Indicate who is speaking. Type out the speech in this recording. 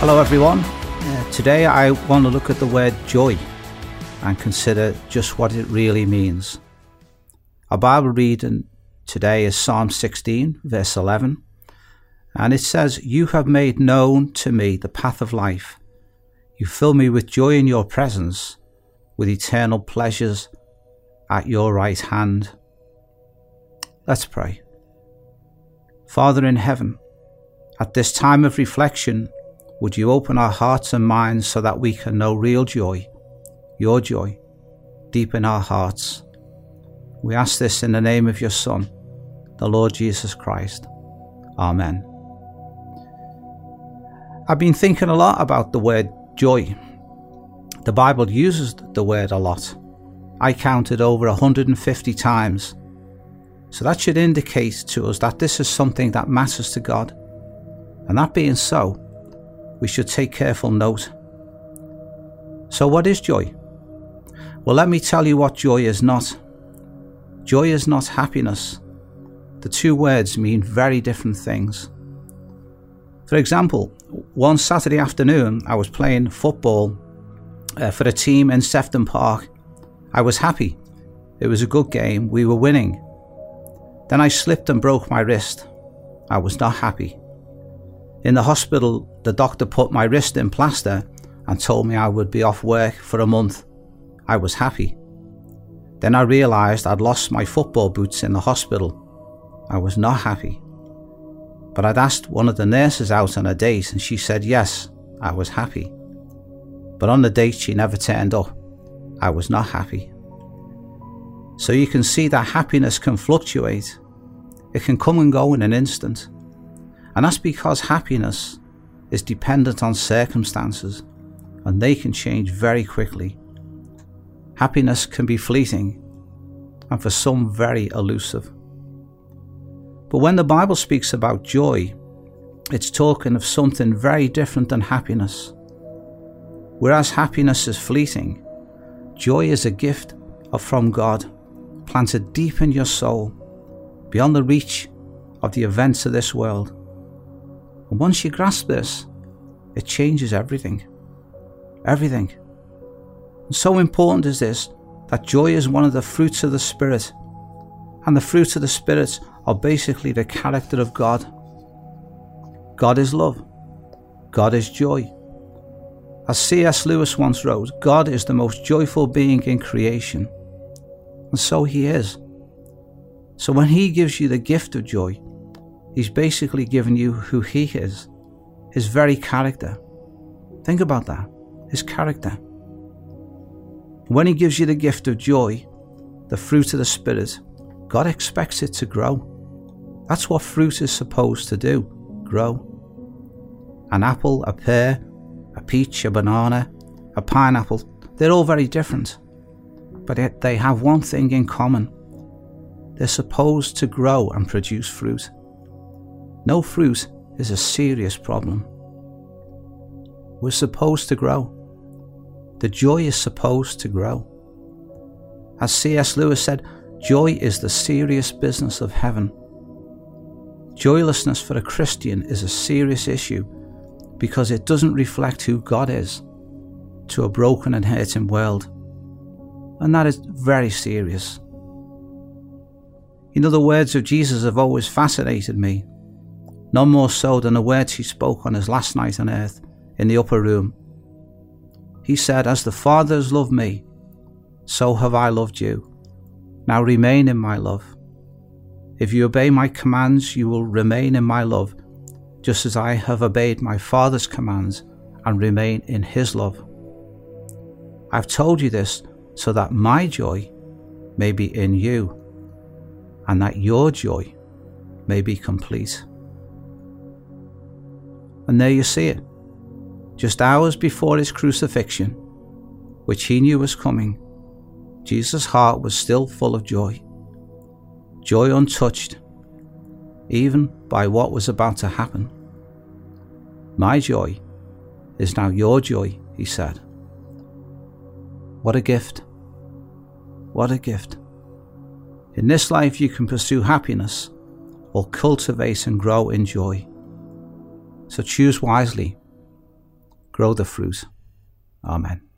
Speaker 1: Hello, everyone. Uh, today I want to look at the word joy and consider just what it really means. Our Bible reading today is Psalm 16, verse 11, and it says, You have made known to me the path of life. You fill me with joy in your presence, with eternal pleasures at your right hand. Let's pray. Father in heaven, at this time of reflection, would you open our hearts and minds so that we can know real joy, your joy, deep in our hearts? We ask this in the name of your Son, the Lord Jesus Christ. Amen. I've been thinking a lot about the word joy. The Bible uses the word a lot. I counted over 150 times. So that should indicate to us that this is something that matters to God. And that being so, we should take careful note. So, what is joy? Well, let me tell you what joy is not. Joy is not happiness. The two words mean very different things. For example, one Saturday afternoon, I was playing football uh, for a team in Sefton Park. I was happy. It was a good game. We were winning. Then I slipped and broke my wrist. I was not happy. In the hospital, the doctor put my wrist in plaster and told me I would be off work for a month. I was happy. Then I realised I'd lost my football boots in the hospital. I was not happy. But I'd asked one of the nurses out on a date and she said yes, I was happy. But on the date she never turned up. I was not happy. So you can see that happiness can fluctuate. It can come and go in an instant. And that's because happiness is dependent on circumstances and they can change very quickly. Happiness can be fleeting and for some very elusive. But when the Bible speaks about joy, it's talking of something very different than happiness. Whereas happiness is fleeting, joy is a gift from God, planted deep in your soul, beyond the reach of the events of this world. And once you grasp this, it changes everything. Everything. And so important is this that joy is one of the fruits of the Spirit. And the fruits of the Spirit are basically the character of God. God is love. God is joy. As C.S. Lewis once wrote, God is the most joyful being in creation. And so he is. So when he gives you the gift of joy, He's basically given you who He is, His very character. Think about that His character. When He gives you the gift of joy, the fruit of the Spirit, God expects it to grow. That's what fruit is supposed to do grow. An apple, a pear, a peach, a banana, a pineapple, they're all very different. But yet they have one thing in common they're supposed to grow and produce fruit. No fruit is a serious problem. We're supposed to grow. The joy is supposed to grow. As C.S. Lewis said, joy is the serious business of heaven. Joylessness for a Christian is a serious issue because it doesn't reflect who God is to a broken and hurting world. And that is very serious. Know, the words of Jesus have always fascinated me none more so than the words he spoke on his last night on earth in the upper room. He said, As the Father has loved me, so have I loved you. Now remain in my love. If you obey my commands, you will remain in my love, just as I have obeyed my Father's commands and remain in his love. I've told you this so that my joy may be in you, and that your joy may be complete. And there you see it. Just hours before his crucifixion, which he knew was coming, Jesus' heart was still full of joy. Joy untouched, even by what was about to happen. My joy is now your joy, he said. What a gift! What a gift! In this life, you can pursue happiness or cultivate and grow in joy. So choose wisely. grow the fruit. Amen.